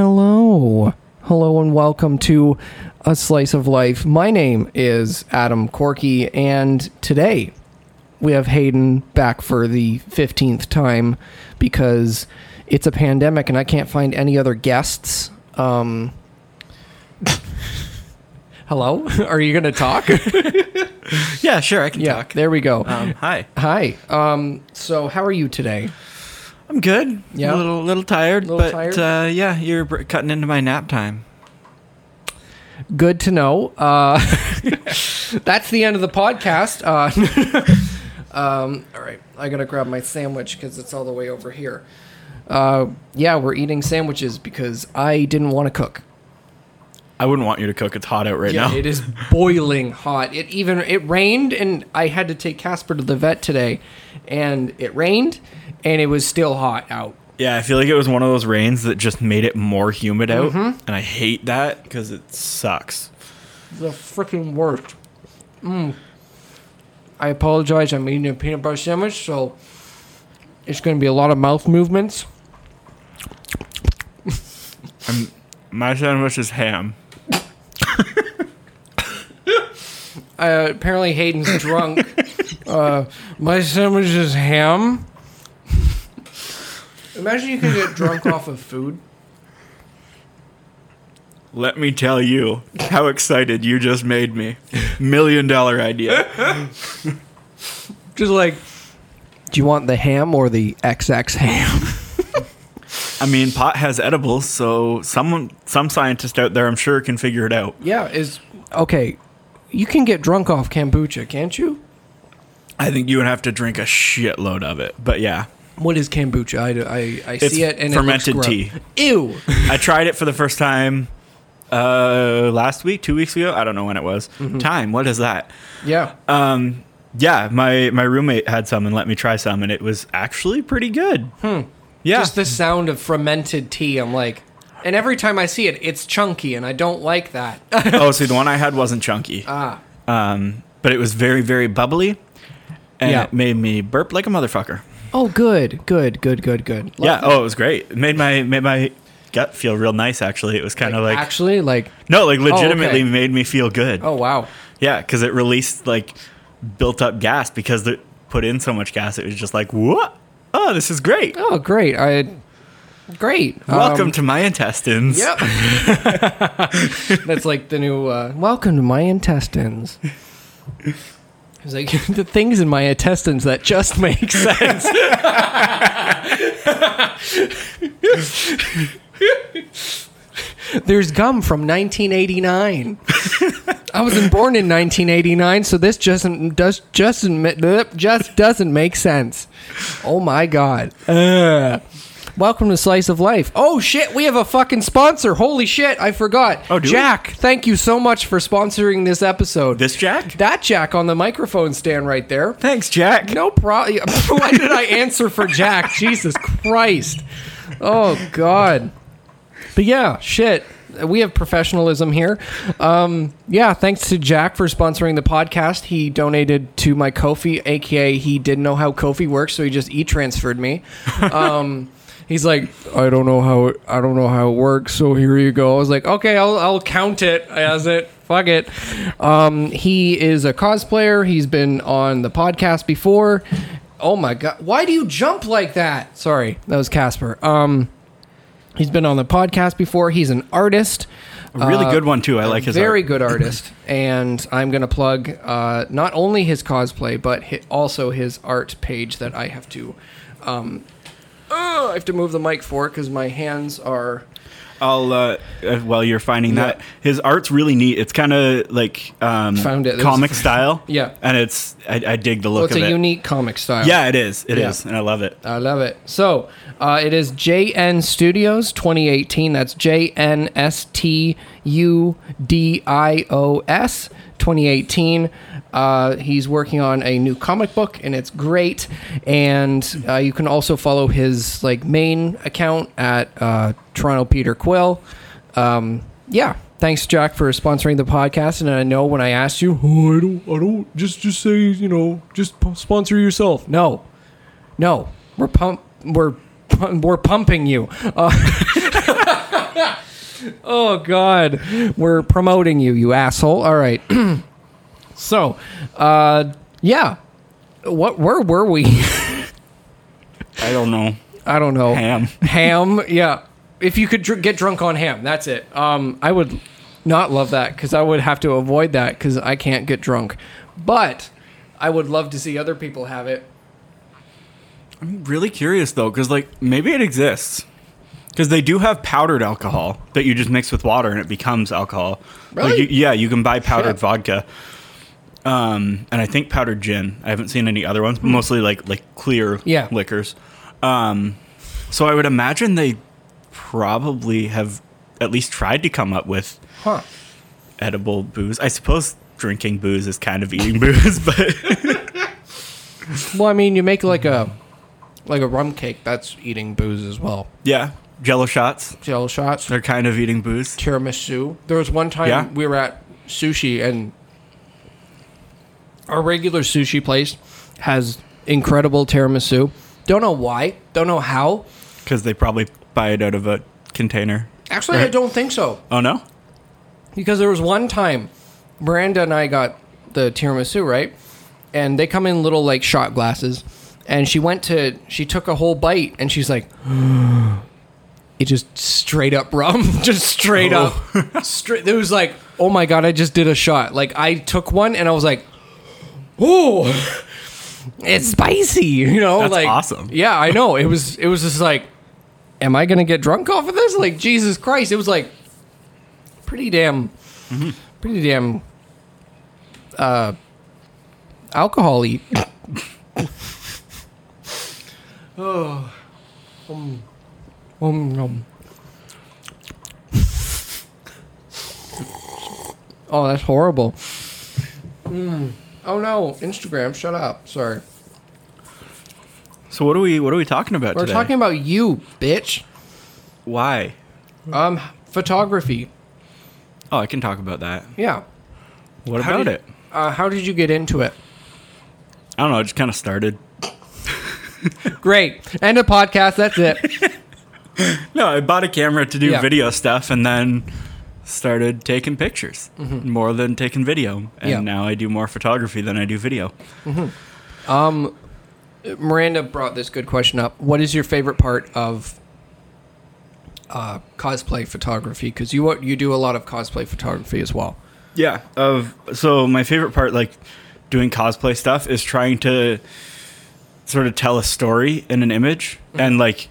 Hello. Hello and welcome to A Slice of Life. My name is Adam Corky, and today we have Hayden back for the 15th time because it's a pandemic and I can't find any other guests. Um, hello? Are you going to talk? Yeah, sure, I can yeah, talk. there we go. Um, hi, Hi. Um, so, how are you today? I'm good. Yeah? a little, little tired, Little but tired? Uh, yeah, you're br- cutting into my nap time. good to know. Uh, that's the end of the podcast. Uh, um, all right, I gotta grab my sandwich because it's all the way over here. Uh, yeah, we're eating sandwiches because I didn't want to cook. I wouldn't want you to cook. It's hot out right now. it is boiling hot. It even it rained, and I had to take Casper to the vet today, and it rained, and it was still hot out. Yeah, I feel like it was one of those rains that just made it more humid out, Mm-hmm. and I hate that because it sucks. The freaking worst. Mm. I apologize. I'm eating a peanut butter sandwich, so it's going to be a lot of mouth movements. My sandwich is ham. Uh, apparently, Hayden's drunk. uh, my sandwich is ham. Imagine you could get drunk off of food. Let me tell you how excited you just made me. Million dollar idea. Just like, do you want the ham or the XX ham? I mean, pot has edibles, so someone, some scientist out there, I'm sure, can figure it out. yeah, is okay. You can get drunk off kombucha, can't you? I think you would have to drink a shitload of it, but yeah. What is kombucha? I, I, I It's see it and fermented it looks tea. gross. Ew. I tried it for the first time uh last week, two weeks ago. I don't know when it was. Mm-hmm. Time, what is that? Yeah. Um yeah, my my roommate had some and let me try some and it was actually pretty good. Hmm. Yeah. Just the sound of fermented tea. I'm like, and every time I see it, it's chunky, and I don't like that. oh, see the one I had wasn't chunky. ah. Um but it was very, very bubbly. And Yeah. it made me burp like a motherfucker. Oh, good, good, good, good, good. yeah, oh it was great. It made my made my gut feel real nice actually. It was kind of like, actually, like, no, like legitimately okay. made me feel good. oh wow, Yeah, because it released like built up gas because it put in so much gas. It was just like, what? Oh, this is great. oh great, I, great. Welcome Um, to my intestines. Yep. That's like the new. Uh, Welcome to my intestines. It's like the things in my intestines that just make sense. There's gum from 1989. I wasn't born in 1989, so this just does just just doesn't make sense. Oh my god. Ugh. Welcome to Slice of Life. Oh shit, we have a fucking sponsor. Holy shit, I forgot. Oh, do we? Jack, thank you so much for sponsoring this episode. This Jack? that Jack on the microphone stand right there. Thanks, Jack. No problem. Why did I answer for Jack? Jesus Christ. Oh God. But yeah, shit. We have professionalism here. Um, yeah, thanks to Jack for sponsoring the podcast. He donated to my Ko-fi, aka he didn't know how Ko-fi works, so he just e transferred me. Um, he's like, I don't know how it, I don't know how it works, so here you go. I was like, okay, I'll I'll count it as it. Fuck it. Um, he is a cosplayer. He's been on the podcast before. Oh my god! Why do you jump like that? Sorry, that was Casper. Um, he's been on the podcast before. He's an artist. A really Uh, good one too. I like his very art. good artist, and I'm gonna plug uh, not only his cosplay but hi- also his art page that I have to. Um, oh, I have to move the mic for because my hands are. I'll uh, uh, while you're finding Yeah. that his art's really neat. It's kind of like um, Found it. Comic style. Yeah. and it's I, I dig the look. Well, it's of a it. unique comic style. yeah, it is. It is, Yeah. and I love it. I love it. So uh, it is JN Studios 2018. That's J N S T U D I O S 2018. Uh, he's working on a new comic book, and it's great. And uh, you can also follow his like main account at uh, Toronto Peter Quill. Um, yeah. Thanks, Jack, for sponsoring the podcast. And I know when I asked you, oh, I don't, I don't, just, just say, you know, just sponsor yourself. No, no, we're pump, we're, we're pumping you. Oh God, we're promoting you, you asshole. All right. so, uh, yeah. What? Where were we? I don't know. I don't know. Ham. Ham. Yeah. If you could dr- get drunk on ham, that's it. Um, I would not love that because I would have to avoid that because I can't get drunk. But I would love to see other people have it. I'm really curious though, because like maybe it exists. Because they do have powdered alcohol that you just mix with water and it becomes alcohol. Like, Really? you, yeah, you can buy powdered Shit. vodka. Um, and I think powdered gin. I haven't seen any other ones. Mostly like like clear Hmm. Yeah. liquors. Um, so I would imagine they probably have at least tried to come up with Huh. edible booze. I suppose drinking booze is kind of eating booze, but Well, I mean, you make like a like a rum cake. That's eating booze as well. yeah, Jello shots. Jello shots. They're kind of eating booze. tiramisu. There was one time Yeah? we were at sushi and our regular sushi place has incredible tiramisu. Don't know why. Don't know how. Because they probably buy it out of a container. Actually, I don't think so. Oh no? Because there was one time Miranda and I got the tiramisu, right? And they come in little like shot glasses. And she went to she took a whole bite and she's like it just straight up rum. just straight up. Straight it was like, oh my god, I just did a shot. Like I took one and I was like, Oh it's spicy, you know, That's like awesome. Yeah, I know. It was it was just like Am I gonna get drunk off of this? Like Jesus Christ. It was like pretty damn pretty damn uh alcohol y oh um, um, um. oh that's horrible Mm. oh no instagram shut up sorry So what are we what are we talking about we're today? talking about you bitch Why? um photography Oh, I can talk about that. yeah What How about did- it? uh, how did you get into it I don't know. It just kind of started. Great. End of podcast. That's it. No, I bought a camera to do Yeah. video stuff, and then started taking pictures mm-hmm. more than taking video. And Yeah. now I do more photography than I do video. Mm-hmm. Um, Miranda brought this good question up. What is your favorite part of uh, cosplay photography? Because you you do a lot of cosplay photography as well. Yeah. Of so my favorite part, like doing cosplay stuff, is trying to sort of tell a story in an image mm-hmm. and like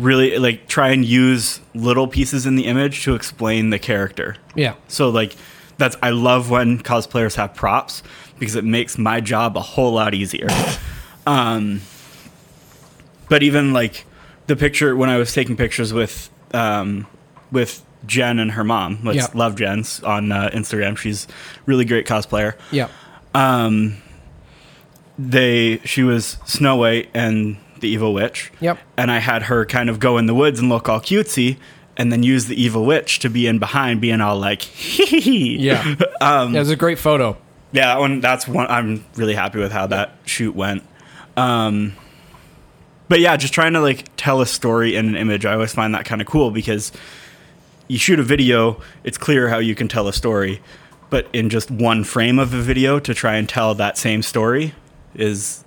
really like try and use little pieces in the image to explain the character. Yeah. So like that's I love when cosplayers have props because it makes my job a whole lot easier. um, but even like the picture when I was taking pictures with um, with Jen and her mom, let's Yeah. love Jen's on uh, Instagram. She's really great cosplayer. Yeah. Um, they she was Snow White and the Evil Witch. Yep. And I had her kind of go in the woods and look all cutesy, and then use the Evil Witch to be in behind, being all like, hee hee hee. Yeah. um, yeah. It's a great photo. yeah, that one. That's one. I'm really happy with how that shoot went. Um, but yeah, just trying to like tell a story in an image. I always find that kind of cool because you shoot a video, it's clear how you can tell a story, but in just one frame of a video to try and tell that same story is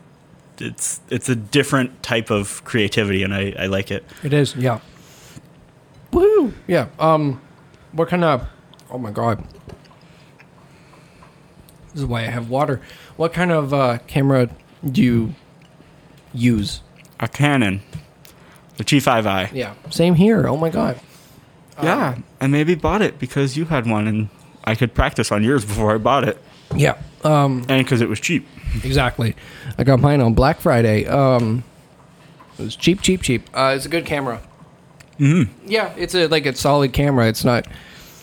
it's it's a different type of creativity, and I, I like it. It is. Yeah. Woo. Yeah. Um, what kind of? Oh my god. This is why I have water. What kind of uh, camera do you use? A Canon, the T5i. Yeah. Same here. Oh my god. Yeah, I maybe bought it because you had one, and I could practice on yours before I bought it, Yeah. Um, and because it was cheap. exactly. I got mine on Black Friday. Um, it was cheap, cheap, cheap. Uh, it's a good camera. Mm-hmm. Yeah, it's a like a solid camera. It's not.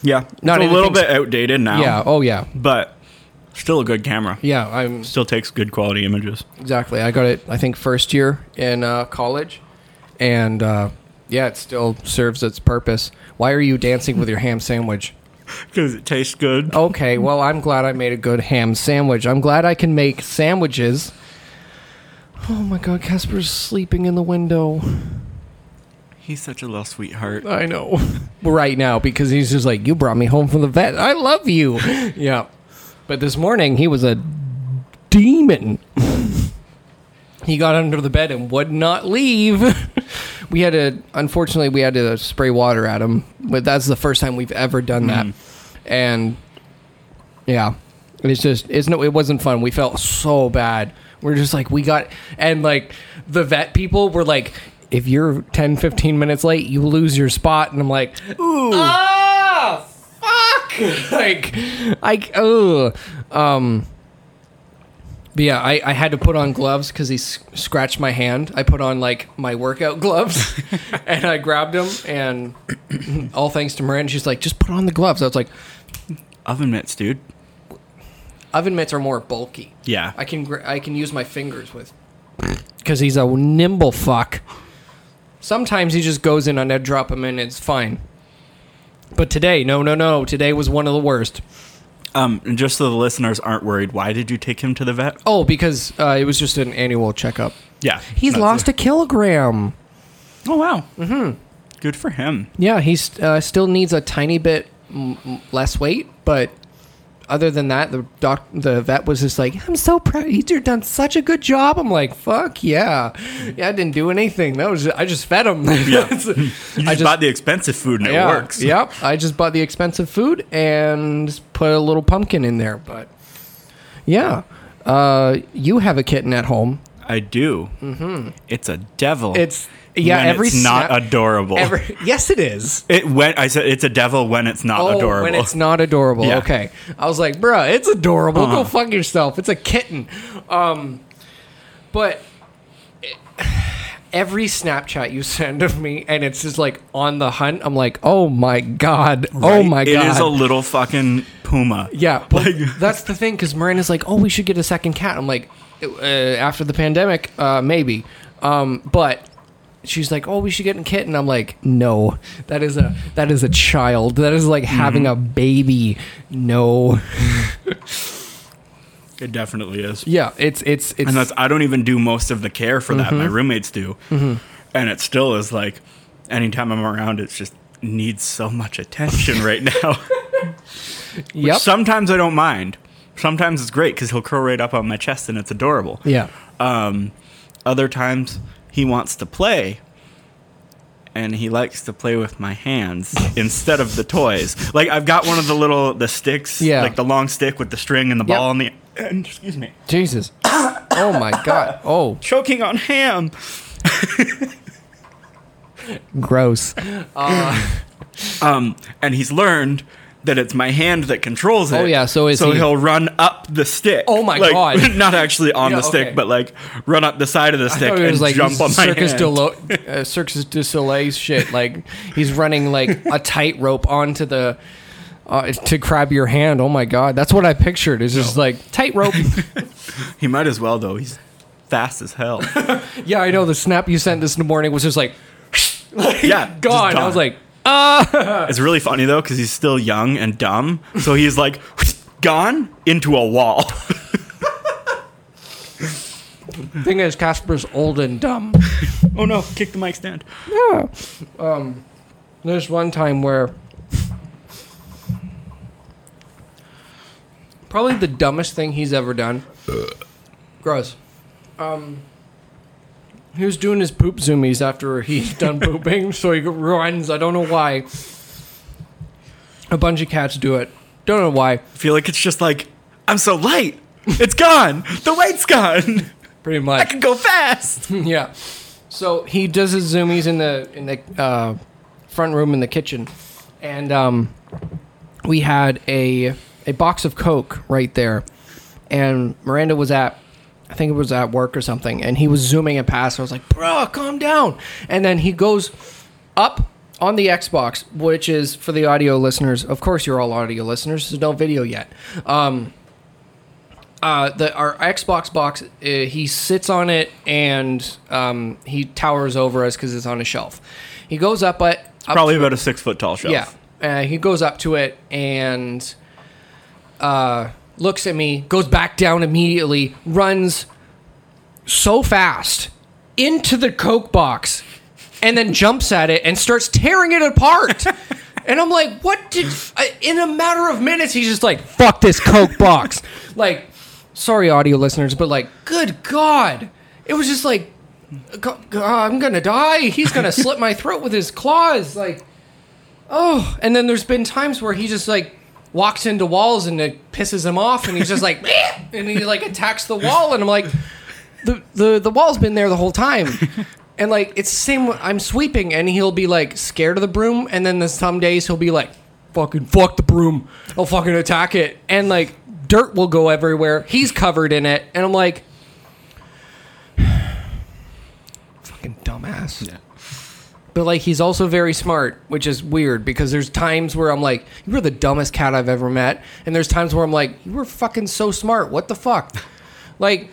Yeah, Not it's a little bit outdated now. Yeah. Oh yeah. but still a good camera. Yeah. I'm Still takes good quality images. exactly. I got it. I think first year in uh, college, and uh, yeah, it still serves its purpose. Why are you dancing with your ham sandwich? Because it tastes good. Okay, well, I'm glad I made a good ham sandwich. I'm glad I can make sandwiches. Oh my god, Casper's sleeping in the window. He's such a little sweetheart. I know. right now because he's just like, you brought me home from the vet. I love you. yeah. But this morning he was a demon. he got under the bed and would not leave. we had to, unfortunately, we had to spray water at him. But that's the first time we've ever done that. And yeah, it's just, it's no, it wasn't fun. We felt so bad. We're just like, we got, and like the vet people were like, if you're 10, 15 minutes late, you lose your spot. And I'm like, Ooh. ah, fuck. like, I, oh, um, but yeah, I, I had to put on gloves because he s- scratched my hand. I put on like my workout gloves and I grabbed them. And all thanks to Miranda, she's like, just put on the gloves. I was like, Oven mitts, dude. oven mitts are more bulky. Yeah. I can gr- I can use my fingers with because he's a nimble fuck. Sometimes he just goes in and I drop him in. It's fine. But today, no, no, no. Today was one of the worst. Um, and just so the listeners aren't worried, why did you take him to the vet? Oh, because uh, it was just an annual checkup. Yeah. He's that's lost a kilogram. Oh wow. Mm-hmm. Good for him. Yeah, he uh, still needs a tiny bit m- m- less weight, but other than that, the doc, the vet was just like, "I'm so proud. You've done such a good job." I'm like, "Fuck yeah, yeah." I didn't do anything. That was I just fed him. Yeah. You just, I just bought the expensive food and yeah, it works. Yep, I just bought the expensive food and put a little pumpkin in there. But yeah, uh, you have a kitten at home. I do. Mm-hmm. It's a devil. It's yeah. when every it's not snap- adorable. Every, yes, it is. it when I said it's a devil when it's not Oh, adorable. when it's not adorable. Yeah. Okay. I was like, bruh, it's adorable. Go Uh-huh. fuck yourself. It's a kitten. Um, but it- every Snapchat you send of me, and it's just like on the hunt. I'm like, oh my god, oh my god. It is a little fucking puma. yeah, Like- that's the thing. Because Miranda's like, oh, we should get a second cat. I'm like, uh, after the pandemic, uh, maybe. Um, but she's like, "Oh, we should get a kitten." And I'm like, "No, that is a that is a child. That is like having Mm-hmm. a baby. No, It definitely is. yeah, it's it's it's And that's I don't even do most of the care for that. My Mm-hmm. roommates do. And it still is like anytime I'm around it's just needs so much attention right now. yep, Sometimes I don't mind. Sometimes it's great because he'll curl right up on my chest and it's adorable. yeah, Um, other times he wants to play and he likes to play with my hands instead of the toys. Like I've got one of the little the sticks, Yeah. like the long stick with the string and the Yep. ball on the end. Excuse me. Jesus, oh my god, oh Choking on ham. gross. Um, and he's learned that it's my hand that controls it. Oh, yeah, so is so he- will run up the stick. Oh, my Like, God. Not actually on Yeah, the stick, okay. but like run up the side of the stick and like jump on my Circus hand. Delo- uh, Circus du Soleil shit. Like he's running like a tightrope onto the. Uh, to grab your hand, oh my god, that's what I pictured. It's just like tightrope. He might as well though. He's fast as hell. Yeah, I know. The snap you sent this in the morning was just like, like Yeah, just gone. I was like, uh It's really funny though because he's still young and dumb, so he's like gone into a wall. thing is, Casper's old and dumb. oh no! Kick the mic stand. Yeah. Um, there's one time where probably the dumbest thing he's ever done. Gross. Um, he was doing his poop zoomies after he's done pooping, so he runs. I don't know why. A bunch of cats do it. Don't know why. I feel like it's just like I'm so light. It's gone. The weight's gone. Pretty much. I can go fast. yeah. So he does his zoomies in the in the uh, front room in the kitchen, and um, we had a a box of Coke right there, and Miranda was at. I think it was at work or something, and he was zooming it past. I was like, "Bro, calm down!" And then he goes up on the Xbox, which is for the audio listeners. Of course, you're all audio listeners. There's no video yet. Um, uh, the our Xbox box, uh, he sits on it and um, he towers over us because it's on a shelf. He goes up at up Probably about a six foot tall shelf. yeah. Uh, he goes up to it and uh, looks at me, goes back down immediately, runs so fast into the Coke box, and then jumps at it and starts tearing it apart. And I'm like, what did? In a matter of minutes, he's just like, fuck this Coke box. like, sorry, audio listeners, but like, good God, it was just like, "Go- go- I'm gonna die. He's gonna slit my throat with his claws. Like, oh. And then there's been times where he just like walks into walls and it pisses him off, and he's just like, and he like attacks the wall, and I'm like, the the the wall's been there the whole time. And like it's the same. I'm sweeping, and he'll be like scared of the broom, and then there's some days he'll be like, "Fucking fuck the broom," I'll fucking attack it, and like dirt will go everywhere. He's covered in it, and I'm like, "Fucking dumbass." Yeah. But like he's also very smart, which is weird because there's times where I'm like, "You were the dumbest cat I've ever met," and there's times where I'm like, "You were fucking so smart. What the fuck?" like,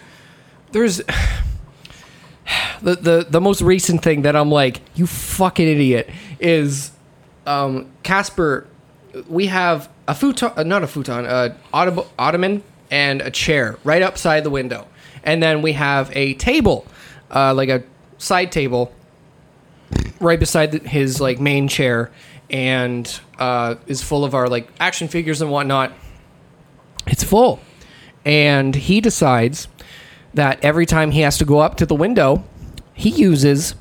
there's the the the most recent thing that I'm like, "You fucking idiot," is um Casper. We have a futon, uh, not a futon, a ottom- ottoman and a chair right upside the window, and then we have a table, uh, like a side table right beside his like main chair and uh, is full of our like action figures and whatnot. It's full, and he decides that every time he has to go up to the window, he uses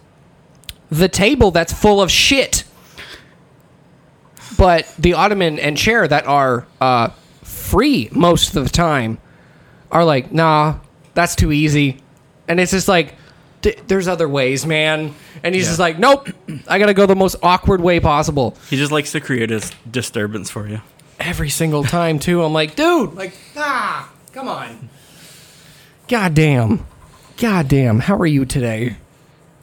the table that's full of shit. But the ottoman and chair that are uh, free most of the time are like, nah, that's too easy. And it's just like, "D- there's other ways, man. And he's Yeah. just like, nope, I gotta go the most awkward way possible. He just likes to create a disturbance for you. Every single time, too. I'm like, dude, like, ah, come on. God damn. God damn. How are you today?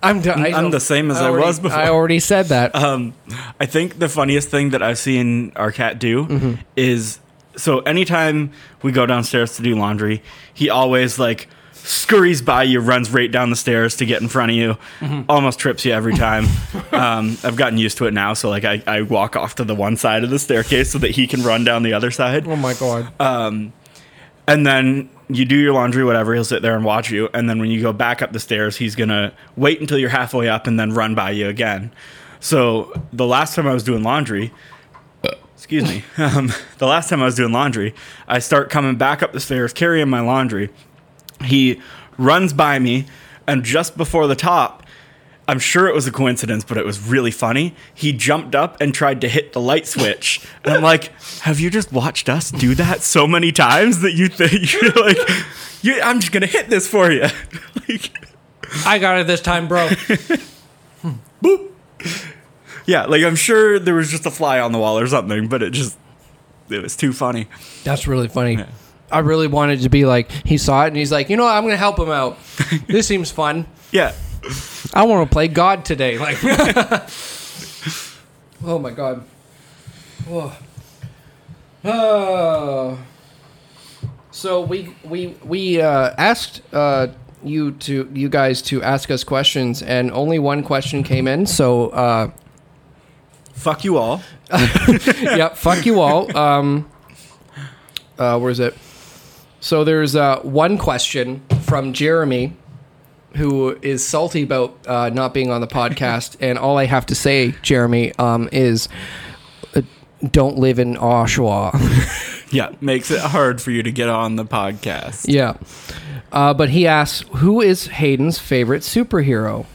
I'm, d- I I'm the same as I already- was before. I already said that. Um, I think the funniest thing that I've seen our cat do Mm-hmm. is so anytime we go downstairs to do laundry, he always like scurries by you, runs right down the stairs to get in front of you, Mm-hmm. almost trips you every time. um, I've gotten used to it now, so like I, I walk off to the one side of the staircase so that he can run down the other side. oh my God. And then you do your laundry, whatever. He'll sit there and watch you. And then when you go back up the stairs, he's gonna wait until you're halfway up and then run by you again. So the last time I was doing laundry, excuse me, um, the last time I was doing laundry, I start coming back up the stairs carrying my laundry. He runs by me, and just before the top, I'm sure it was a coincidence, but it was really funny. He jumped up and tried to hit the light switch. And I'm like, have you just watched us do that so many times that you think you're like, you, I'm just going to hit this for you? like, I got it this time, bro. Boop. yeah, like I'm sure there was just a fly on the wall or something, but it just, it was too funny. That's really funny. I really wanted to be like, he saw it and he's like, you know what? I'm going to help him out. this seems fun. Yeah. I want to play God today. Like, oh my God. Oh. Oh. So we we we uh, asked uh, you to you guys to ask us questions, and only one question came in. So uh, Fuck you all. yep, fuck you all. Um, uh, where is it? So there's uh, one question from Jeremy, who is salty about uh, not being on the podcast, and all I have to say, Jeremy, um, is uh, don't live in Oshawa. Yeah. Makes it hard for you to get on the podcast. yeah, uh, but he asks, who is Hayden's favorite superhero?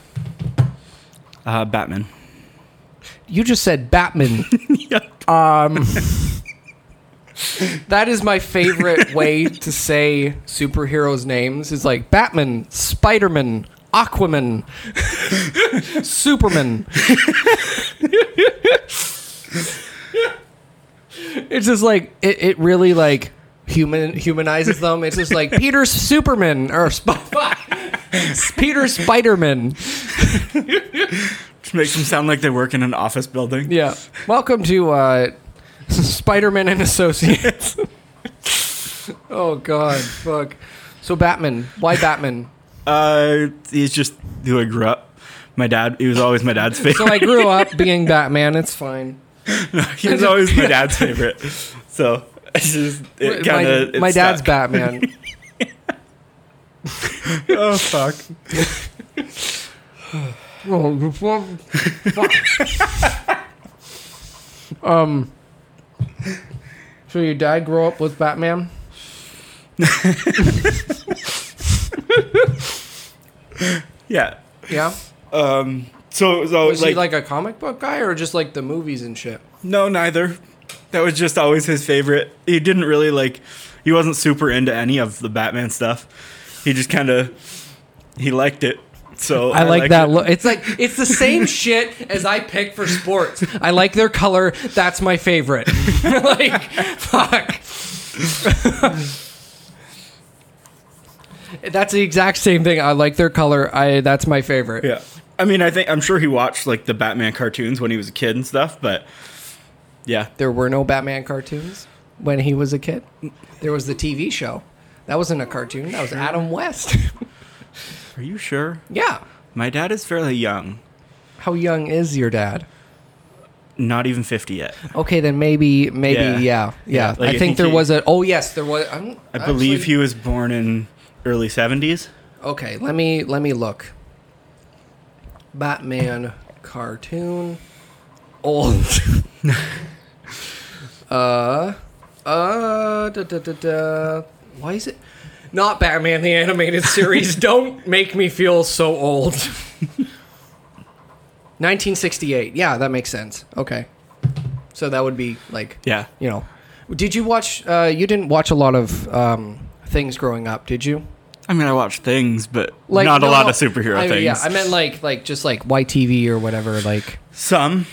Uh, Batman. You just said Batman. Yep. Um, that is my favorite way to say superheroes' names. Is like Batman, Spider-Man, Aquaman, Superman. it's just like it, it really like human humanizes them. It's just like Peter Superman or Sp-. Peter Spiderman. Just makes them sound like they work in an office building. Yeah. Welcome to uh, Spider-Man and Associates. oh God, fuck. So Batman, why Batman? Uh, he's just who I grew up. My dad, he was always my dad's favorite. So I grew up being Batman. It's fine. he was always my dad's favorite. So it's just it kind my of my dad's Batman. Oh fuck. Oh, fuck. um. So your dad grew up with Batman? Yeah. Yeah. Um. So so Was like, he like a comic book guy or just like the movies and shit? no, neither. That was just always his favorite. He didn't really like. He wasn't super into any of the Batman stuff. He just kind of he liked it. So I, like liked that it. look. It's like it's the same shit as I pick for sports. I like their color. That's my favorite. like fuck. that's the exact same thing. I like their color. I that's my favorite. Yeah. I mean, I think I'm sure he watched like the Batman cartoons when he was a kid and stuff, but yeah. There were no Batman cartoons when he was a kid. There was the TV show. That wasn't a cartoon. That was Adam West. Are you sure? yeah. My dad is fairly young. How young is your dad? Not even 50 yet. Okay, then maybe, maybe, yeah, Yeah. yeah. Like, I, think, there he- was a. Oh yes, there was. I'm, I believe he was born in early 70s. Okay, let me let me look. Batman cartoon, old. uh, uh, da, da, da, da. Why is it not Batman the animated series? Don't make me feel so old. 1968. Yeah, that makes sense. Okay, so that would be like Yeah. you know. Did you watch? Uh, you didn't watch a lot of um, things growing up, did you? I mean, I watch things, but Like not no, a lot no, of superhero I- things. Yeah, I meant like like just like YTV or whatever. Like, Some,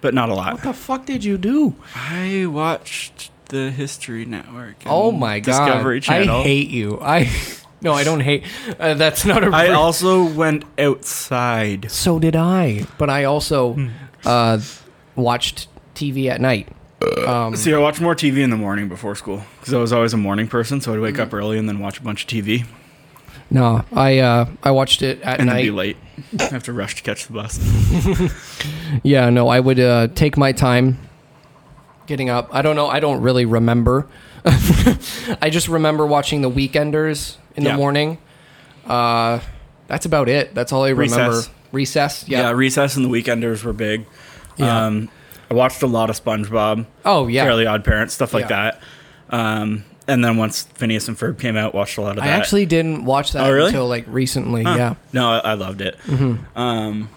but not a lot. what the fuck did you do? I watched the History Network. and Oh my god! Discovery Channel. I hate you. I no, I don't hate. Uh, that's not a. I ver- also went outside. so did I, but I also Hmm. uh, watched TV at night. Um, See, I watched more TV in the morning before school because I was always a morning person. So I'd wake up early and then watch a bunch of TV no, I uh, I watched it at and then be night. late. I have to rush to catch the bus. Yeah, no, I would uh, take my time getting up. I don't know. I don't really remember. I just remember watching the Weekenders in the Yeah. morning. Uh, that's about it. That's all I remember. Recess. Recess. Yeah. Yeah. recess and the weekenders were big. Yeah. Um, I watched a lot of SpongeBob, oh yeah. Fairly Odd Parents, stuff like Yeah. that. Um, and then once Phineas and Ferb came out, watched a lot of that. I actually didn't watch that Oh, really? until like recently. Yeah. No, I, I loved it. Mm-hmm. Um,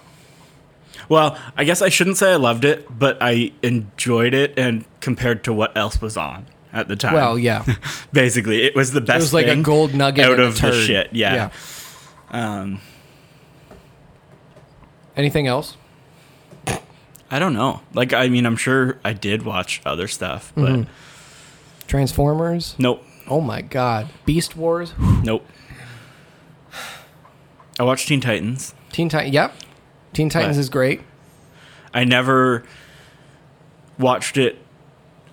well, I guess I shouldn't say I loved it, but I enjoyed it, and compared to what else was on at the time. Well, yeah. basically, it was the best. It was like a gold nugget out of the shit. Yeah. Um, Anything else? I don't know. Like, I mean, I'm sure I did watch other stuff, but Mm-hmm. Transformers. nope, Oh my God. Beast Wars. nope. I watched Teen Titans. Teen Titans. Yep. Teen Titans Right. is great. I never watched it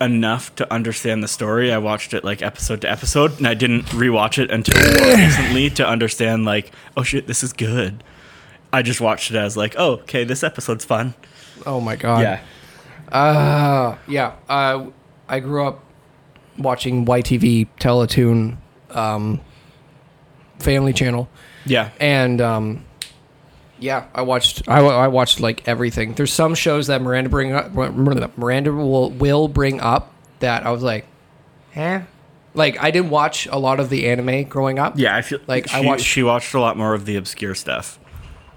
enough to understand the story. I watched it like episode to episode, and I didn't rewatch it until recently to understand like, oh shit, this is good. I just watched it as like, oh, okay, this episode's fun. Oh my God. yeah, Uh, yeah. Uh, I grew up watching YTV Teletoon, um, Family Channel, yeah, and um, yeah, I watched. I, I watched like everything. There's some shows that Miranda bring up. Miranda will will bring up that I was like, eh. Like I didn't watch a lot of the anime growing up. yeah. I feel Like, she, I watched- She watched a lot more of the obscure stuff.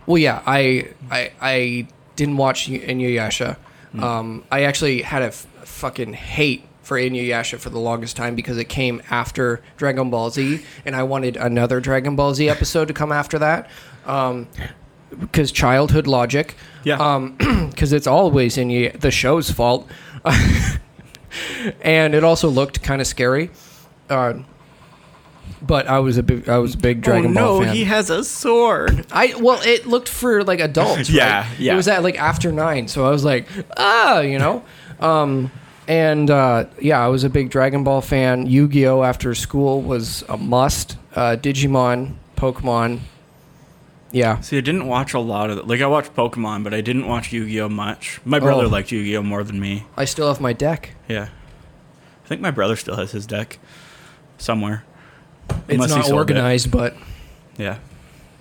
Well, yeah, I I I didn't watch Inuyasha. Um, I actually had a f- fucking hate for Inuyasha for the longest time because it came after Dragon Ball Z, and I wanted another Dragon Ball Z episode to come after that. Um, because childhood logic. Yeah. Um, because it's always in the show's fault, and it also looked kind of scary. Uh, but I was a big, I was a big Dragon oh Ball no, fan. No, he has a sword. I well, it looked for like adults. Yeah, right? yeah. It was at like after nine, so I was like, ah, you know. Um, and uh, yeah, I was a big Dragon Ball fan. Yu Gi Oh after school was a must. Uh, Digimon, Pokemon. Yeah, See, I didn't watch a lot of it. Like I watched Pokemon, but I didn't watch Yu-Gi-Oh much. My brother Oh. liked Yu-Gi-Oh more than me. I still have my deck. Yeah, I think my brother still has his deck somewhere. It's Unless he not sold it. organized, but Yeah.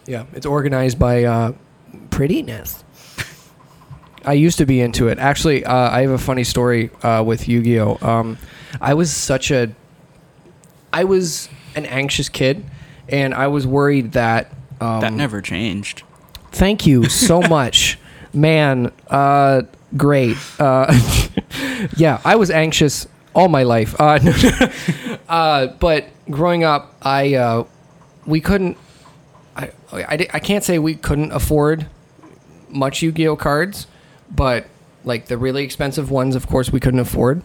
yeah, it's organized by uh, prettiness. I used to be into it. Actually, uh, I have a funny story uh, with Yu Gi Oh. Um, I was such a, I was an anxious kid, and I was worried that. Um, that never changed. Thank you so much, man. Uh, great. Uh, yeah, I was anxious all my life. Uh, uh, but growing up, I uh, we couldn't. I, I I can't say we couldn't afford much Yu-Gi-Oh cards, but like the really expensive ones, of course, we couldn't afford.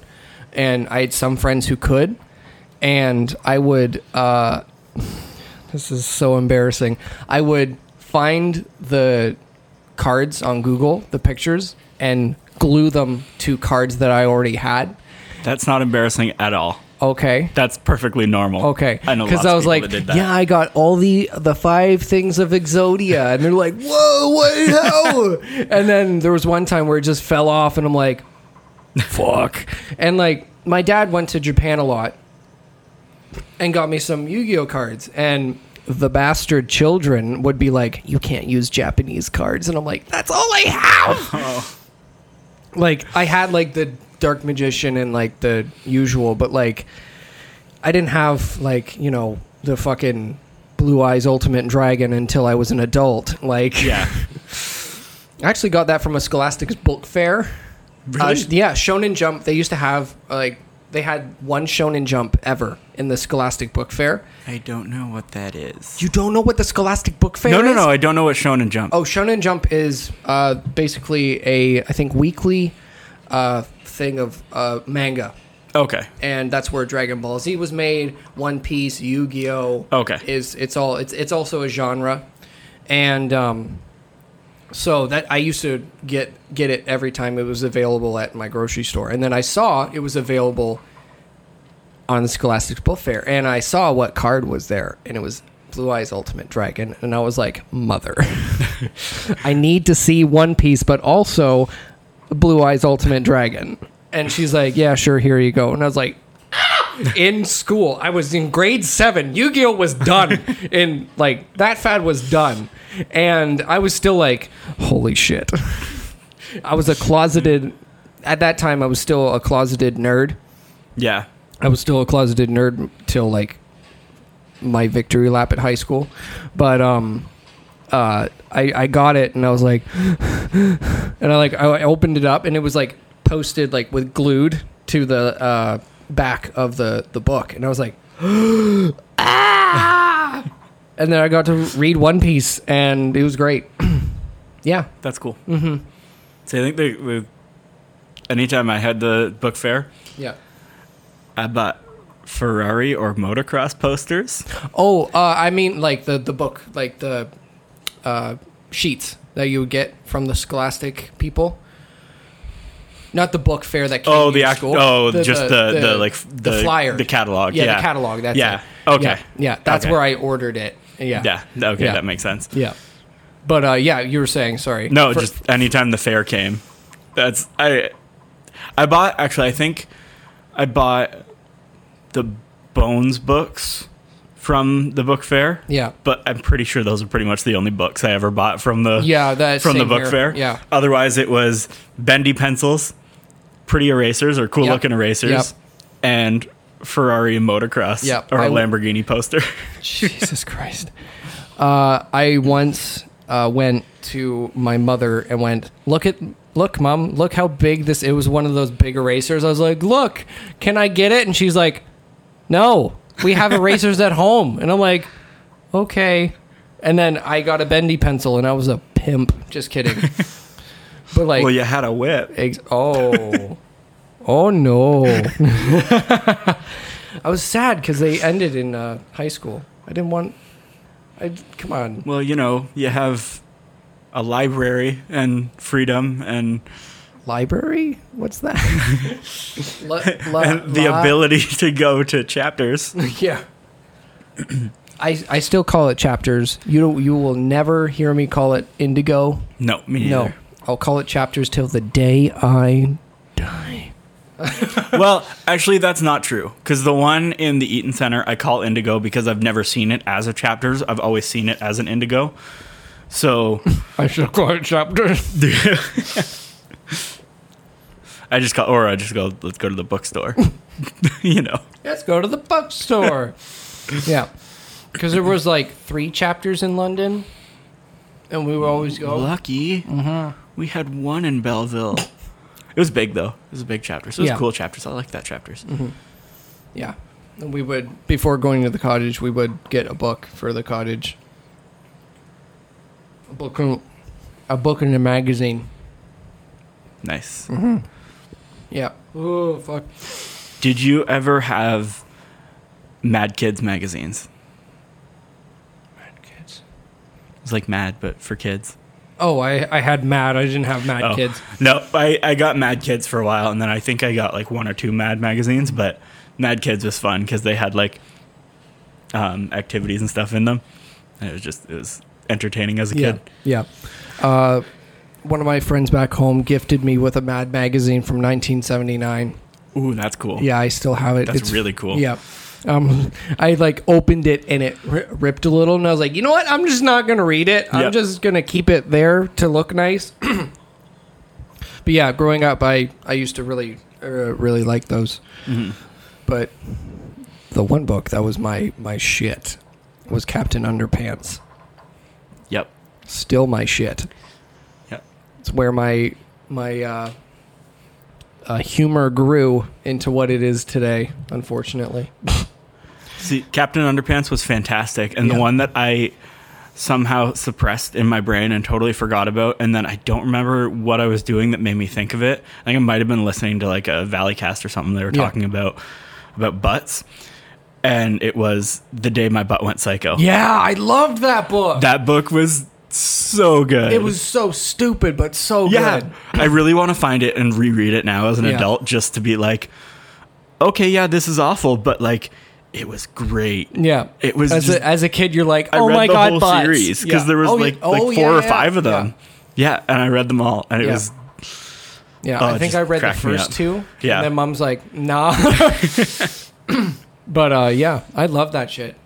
And I had some friends who could, and I would. This is so embarrassing. I would find the cards on Google, the pictures, and glue them to cards that I already had. That's not embarrassing at all. Okay. That's perfectly normal. Okay. I know because I was like, yeah, I got all the the five things of Exodia, and they're like, whoa, what how? and then there was one time where it just fell off, and I'm like, fuck. And like, my dad went to Japan a lot, and got me some Yu-Gi-Oh cards, and the bastard children would be like, you can't use Japanese cards, and I'm like, that's all I have. Like, I had like the Dark Magician and like the usual, but like. I didn't have like you know the fucking Blue Eyes Ultimate Dragon until I was an adult. Like, Yeah. I actually got that from a Scholastic's book fair. Really? Uh, yeah, Shonen Jump. They used to have like they had one Shonen Jump ever in the Scholastic Book Fair. I don't know what that is. You don't know what the Scholastic Book Fair is? no, no, is? no. I don't know what Shonen Jump. Oh, Shonen Jump is uh, basically a I think weekly uh, thing of uh, manga. Okay. and that's where Dragon Ball Z was made. One Piece, Yu Gi Oh. Okay. is it's all it's it's also a genre, and um, so that I used to get get it every time it was available at my grocery store, and then I saw it was available on the Scholastic Book Fair, and I saw what card was there, and it was Blue Eyes Ultimate Dragon, and I was like, mother, I need to see One Piece, but also Blue Eyes Ultimate Dragon. And she's like, yeah, sure, here you go. And I was like, in school, I was in grade seven. Yu Gi Oh was done. and like, that fad was done. And I was still like, holy shit. I was a closeted, at that time, I was still a closeted nerd. Yeah. I was still a closeted nerd till like my victory lap at high school, but um, uh, I I got it and I was like, and I like I opened it up and it was like posted like with glued to the uh, back of the the book and I was like, ah, and then I got to read One Piece and it was great. yeah, That's cool. Mm-hmm. So I think they, with anytime I had the book fair, yeah. I bought Ferrari or motocross posters. Oh, uh, I mean, like the the book, like the uh, sheets that you would get from the Scholastic people. Not the book fair that came Oh, to the your act. school. Oh, just the, the like the, the flyer, the catalog. Yeah, Yeah, the catalog. That's yeah. it. Okay. Yeah, yeah, that's Okay. where I ordered it. Yeah, Yeah. Okay, Yeah. that makes sense. yeah. But uh, yeah, you were saying sorry. No, For- just anytime the fair came. That's I. I bought actually. I think I bought the Bones books from the book fair. yeah, But I'm pretty sure those are pretty much the only books I ever bought from the yeah. From the book here. fair. Yeah, Otherwise, it was bendy pencils, pretty erasers or cool Yep. looking erasers, Yep. and Ferrari motocross Yep. or a I- Lamborghini poster. Jesus Christ. Uh, I once uh, went to my mother and went, "Look at, look, mom, look how big this." It was one of those big erasers. I was like, "Look, can I get it?" And she's like, "No, we have erasers at home." And I'm like, "Okay." And then I got a bendy pencil, and I was a pimp. Just kidding. But like, well, you had a whip. Ex- oh, oh no! I was sad because they ended in uh, high school. I didn't want. I come on. Well, you know, you have a library and freedom and, Library? What's that? La- la- and the la- ability to go to chapters. Yeah. I I still call it chapters. You don't, you will never hear me call it indigo. No, me No, neither. I'll call it chapters till the day I die. well, actually, that's not true. Because the one in the Eaton Center, I call Indigo because I've never seen it as a chapters. I've always seen it as an Indigo. So I should call it chapters. I just call, or I just go, let's go to the bookstore. you know. Let's go to the bookstore. yeah, because there was like three chapters in London, and we would always go. Lucky. Mm-hmm. We had one in Belleville. It was big though. It was a big chapter. So it was Yeah. cool chapters. I like that chapters. Mm-hmm. Yeah, we would before going to the cottage, we would get a book for the cottage. A book, and- a book and a magazine. Nice. Mm-hmm. Yeah. Oh fuck. Did you ever have Mad Kids magazines? Mad Kids. It's like Mad, but for kids. Oh, I I had Mad. I didn't have Mad Oh. Kids. No, I, I got Mad Kids for a while, and then I think I got like one or two Mad magazines. But Mad Kids was fun because they had like um, activities and stuff in them. And it was just it was entertaining as a Yeah. kid. Yeah. Uh, one of my friends back home gifted me with a Mad magazine from 1979. Ooh, that's cool. Yeah, I still have it. that's really cool. Yeah. Um, I like opened it and it ri ripped a little, and I was like, you know what? I'm just not gonna read it. I'm Yep. just gonna keep it there to look nice. but yeah, growing up, I I used to really uh, really like those. Mhm. But the one book that was my my shit was Captain Underpants. Yep. Still my shit. Yep. It's where my my uh, uh, humor grew into what it is today. Unfortunately. See, Captain Underpants was fantastic, and Yeah. the one that I somehow suppressed in my brain and totally forgot about, and then I don't remember what I was doing that made me think of it. I think I might have been listening to like a Valleycast or something. They were Yeah. talking about about butts, and it was the day my butt went psycho. Yeah, I loved that book. That book was so good. it was so stupid, but so yeah. good. I really want to find it and reread it now as an Yeah. adult, just to be like, okay, yeah, this is awful, but like, it was great. Yeah, It was as just- a, as a kid, you're like, I oh read my the god, whole butts. series because Yeah. there was Oh, like yeah. like Oh, four yeah, or five of them. Yeah. and I read them all, and it Yeah. was Yeah, Oh, I think I read the first two. Yeah. and then mom's like, nah. but uh, yeah, I love that shit.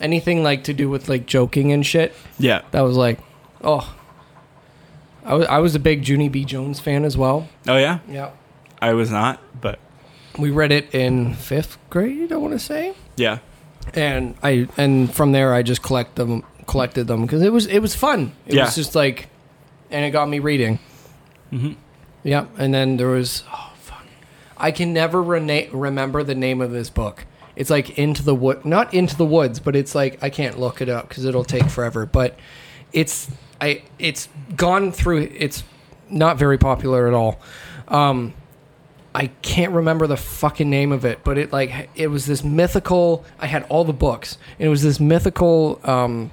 Anything like to do with like joking and shit. yeah, That was like, oh. I was I was a big Junie B. Jones fan as well. oh yeah, Yeah, I was not, but we read it in fifth grade. I want to say. Yeah, and I and from there I just collect them collected them because it was it was fun. It Yeah. was just like, and it got me reading. hmm Yeah, and then there was oh fuck, I can never rena- remember the name of this book. It's like into the wood, not into the woods, but it's like I can't look it up because it'll take forever. But it's I it's gone through. It's not very popular at all. Um, I can't remember the fucking name of it, but it like it was this mythical. I had all the books, and it was this mythical, um,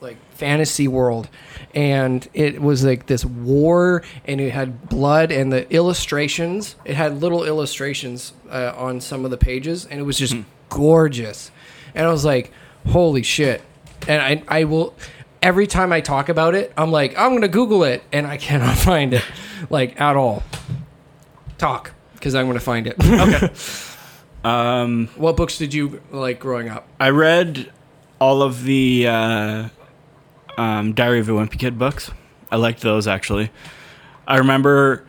like fantasy world, and it was like this war, and it had blood, and the illustrations. It had little illustrations uh, on some of the pages, and it was just gorgeous. And I was like, "Holy shit!" And I I will. Every time I talk about it, I'm like, I'm gonna Google it, and I cannot find it, like at all talk because I'm going to find it. okay. um, what books did you like growing up? I read all of the uh, um, Diary of a Wimpy Kid books. I liked those actually. I remember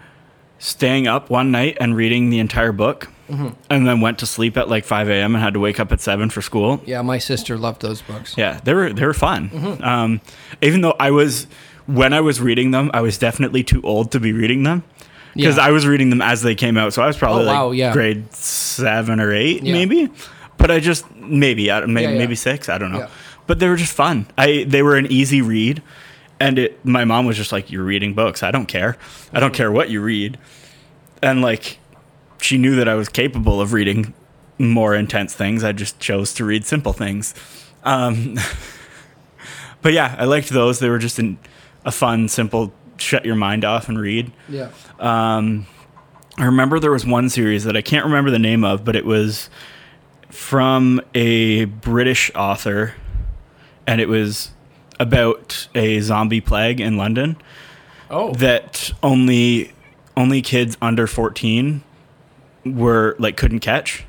staying up one night and reading the entire book, and then went to sleep at like 5 a.m. and had to wake up at seven for school. Yeah, my sister loved those books. Yeah, they were they were fun. Mm-hmm. Um, even though I was when I was reading them, I was definitely too old to be reading them because Yeah. I was reading them as they came out. So I was probably Oh, like wow, yeah. grade seven or eight, Yeah. maybe. But I just maybe I maybe, maybe six. I don't know. But they were just fun. I they were an easy read, and it. My mom was just like, "You're reading books. I don't care. I don't care what you read." And like, she knew that I was capable of reading more intense things. I just chose to read simple things. Um, but yeah, I liked those. They were just an, a fun, simple, shut your mind off and read. Yeah. Um, I remember there was one series that I can't remember the name of, but it was from a British author, and it was about a zombie plague in London Oh. that only only kids under 14 were like couldn't catch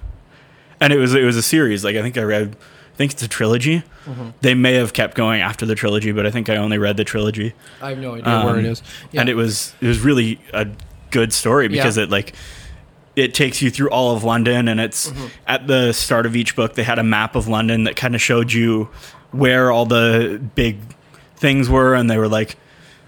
and it was it was a series like i think i read I think it's a trilogy. Mm-hmm. They may have kept going after the trilogy, but I think I only read the trilogy. I have no idea where Um, it is. Yeah. and it was it was really a good story because Yeah. it like it takes you through all of London and it's Mm-hmm. at the start of each book they had a map of London that kind of showed you where all the big things were and they were like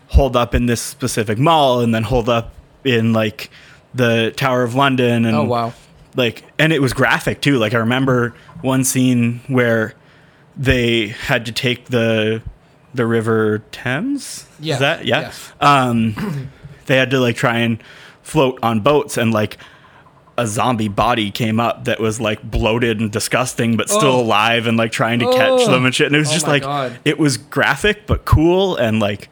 hold up in this specific mall and then hold up in like the Tower of London and oh wow. like and it was graphic too like i remember one scene where they had to take the the river thames Yeah, is that yeah yes. um they had to like try and float on boats and like a zombie body came up that was like bloated and disgusting but still Oh. alive and like trying to catch Oh. them and shit and it was Oh just like God. it was graphic but cool and like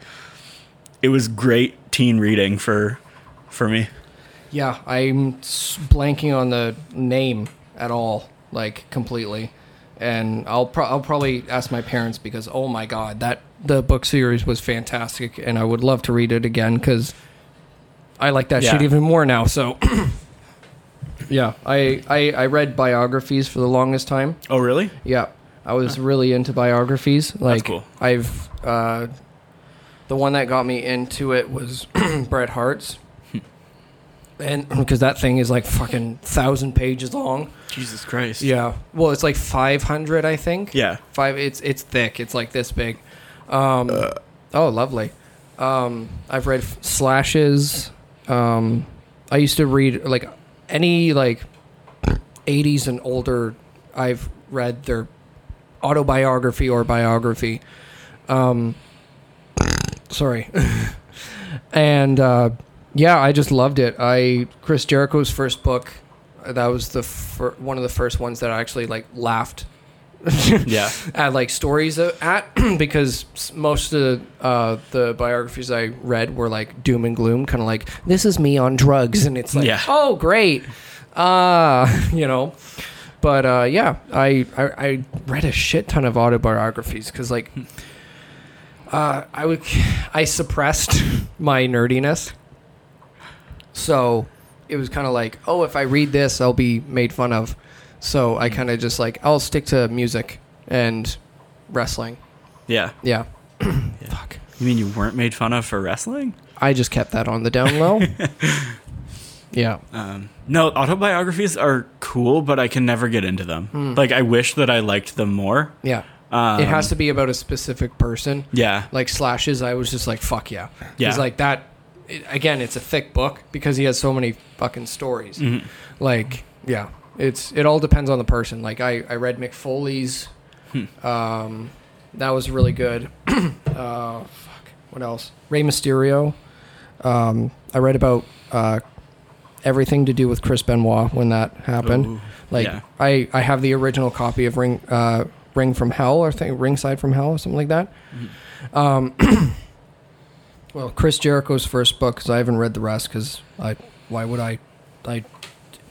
it was great teen reading for for me Yeah, I'm blanking on the name at all, like completely. And I'll pro- I'll probably ask my parents because oh my god, that the book series was fantastic, and I would love to read it again because I like that Yeah. shit even more now. So. Yeah, I, I I read biographies for the longest time. oh really Yeah, I was really into biographies. Like, cool. I've uh, the one that got me into it was Bret Hart's, and because that thing is like fucking thousand pages long. jesus christ Yeah, well, it's like five hundred, I think. yeah five. It's it's thick. It's like this big. Um, oh, lovely. Um, I've read f- Slash's. Um, I used to read like any like 80s and older. I've read their autobiography or biography. Um, sorry. and uh, yeah, I just loved it. I Chris Jericho's first book. uh, That was the fir- one of the first ones that I actually like laughed yeah at like stories at because most of the, uh, the biographies I read were like doom and gloom, kind of like this is me on drugs, and it's like Yeah. oh great, uh, you know. But uh, yeah, I, I I read a shit ton of autobiographies because like uh, I would I suppressed my nerdiness, so it was kind of like oh if I read this I'll be made fun of. So I kind of just like I'll stick to music and wrestling. Yeah. Yeah. Fuck. You mean you weren't made fun of for wrestling? I just kept that on the down low. yeah. Um, no, autobiographies are cool, but I can never get into them. Like, I wish that I liked them more. Yeah. Um, it has to be about a specific person. Yeah. Like Slash's, I was just like, fuck yeah. Yeah. Like that, it, again, it's a thick book because he has so many fucking stories. Mhm. Like, yeah, it's it all depends on the person. Like I, I read Mick Foley's, Hmm. um, that was really good. uh, fuck, what else? Rey Mysterio. Um, I read about uh, everything to do with Chris Benoit when that happened. Ooh, Like yeah. I, I have the original copy of Ring uh, Ring from Hell or think Ringside from Hell or something like that. Mm-hmm. Um, well, Chris Jericho's first book because I haven't read the rest because I why would I I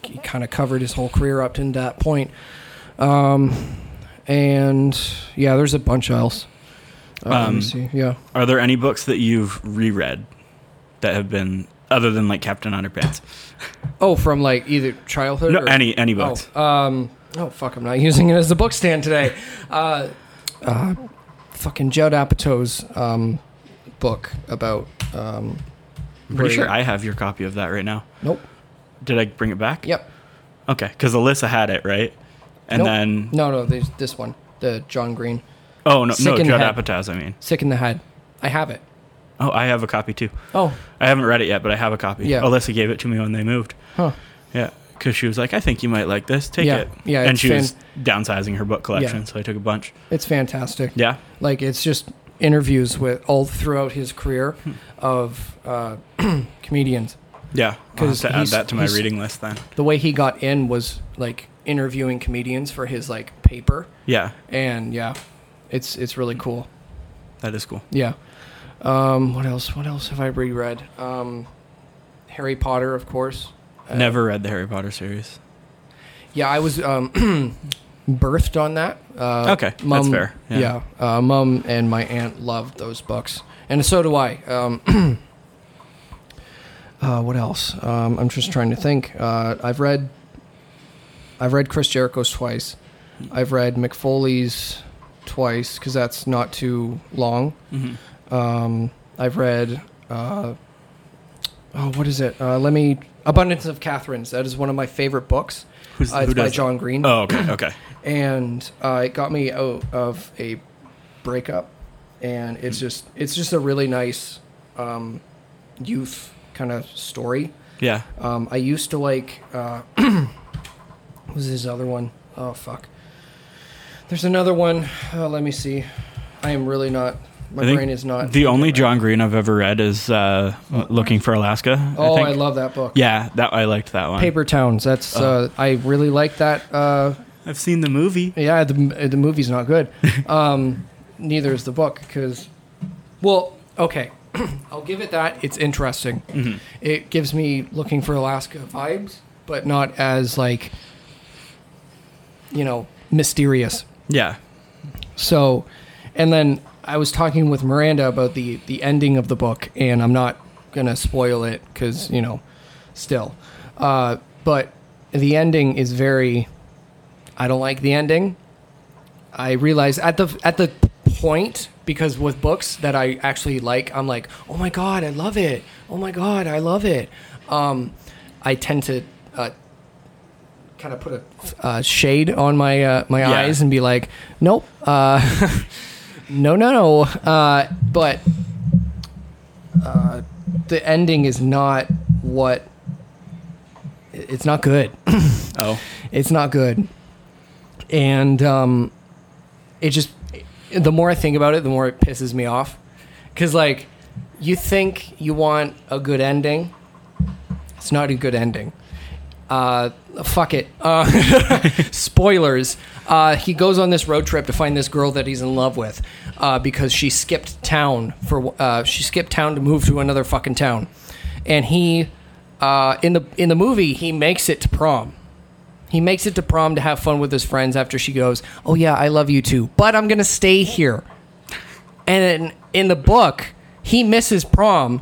he kind of covered his whole career up to that point. Um, and yeah, there's a bunch else. Uh, let me Um, see. Yeah. Are there any books that you've reread that have been other than like Captain Underpants? Oh, from like either childhood No, or any any books. Oh, um, oh fuck! I'm not using it as a book stand today. Uh, uh, fucking Judd Apatow's um, book about. Um, I'm pretty sure I have your copy of that right now. Nope. Did I bring it back? Yep. Okay, because Alyssa had it right, and Nope. then No, no. There's this one, the John Green, oh no, Sick no, Judd Apatow's. I mean, Sick in the Head. I have it. oh, I have a copy too. Oh, I haven't read it yet, but I have a copy. Yeah. Alyssa gave it to me when they moved. huh. Yeah, because she was like, "I think you might like this. Take Yeah, it." yeah, and she was downsizing her book collection, Yeah. so I took a bunch. It's fantastic. Yeah, Like it's just interviews with all throughout his career Hmm. of uh, comedians. yeah. I'll have 'Cause to add that to my reading list then. The way he got in was like interviewing comedians for his like paper, Yeah, and yeah, it's it's really cool. that is cool. Yeah. Um, what else? What else have I reread? Um, Harry Potter, of course. Uh, Never read the Harry Potter series. Yeah, I was um, birthed on that. Uh, Okay, that's fair. Yeah, Yeah. uh, mom and my aunt loved those books, and so do I. Um, uh, what else? Um, I'm just trying to think. Uh, I've read, I've read Chris Jericho's twice. I've read Mick Foley's twice because that's not too long. Mm-hmm. Um, I've read, uh, oh, what is it? Uh, let me. Abundance of Catherines. That is one of my favorite books. Who's, Uh, it's by? John Green. Oh, okay, okay. and uh, it got me out of a breakup and it's just it's just a really nice um, youth kind of story Yeah. um, i used to like uh, what was this other one? Oh fuck there's another one uh, let me see i am really not my I brain is not The only John Green I've ever read is uh, Looking for Alaska. oh think. I, love that book Yeah, that I liked that one. paper towns that's Oh. uh, i really like that uh, I've seen the movie. Yeah, the the movie's not good. Um, neither is the book because, well, okay, I'll give it that. It's interesting. Mm-hmm. It gives me looking for Alaska vibes, but not as like, you know, mysterious. Yeah. So, and then I was talking with Miranda about the the ending of the book, and I'm not gonna spoil it because you know, still, uh, but the ending is very. I don't like the ending. I realize at the at the point because with books that I actually like, I'm like, oh my god, I love it. Oh my god, I love it. Um, I tend to uh, kind of put a uh, shade on my uh, my Yeah. eyes and be like, nope, uh, no, no, no. Uh, but uh, the ending is not what. It's not good. Oh. It's not good. And um, it just, the more I think about it, the more it pisses me off. Because, like, you think you want a good ending, it's not a good ending. Uh, fuck it. Uh, spoilers. Uh, he goes on this road trip to find this girl that he's in love with uh, because she skipped town for uh, she skipped town to move to another fucking town, and he uh, in the in the movie he makes it to prom. He makes it to prom to have fun with his friends after she goes, "Oh yeah, I love you too, but I'm gonna stay here." And in, in the book, he misses prom,